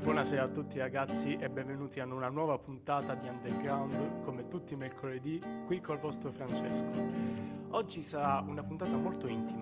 Buonasera a tutti ragazzi e benvenuti a una nuova puntata di Underground come tutti i mercoledì qui col vostro Francesco. Oggi sarà una puntata molto intima,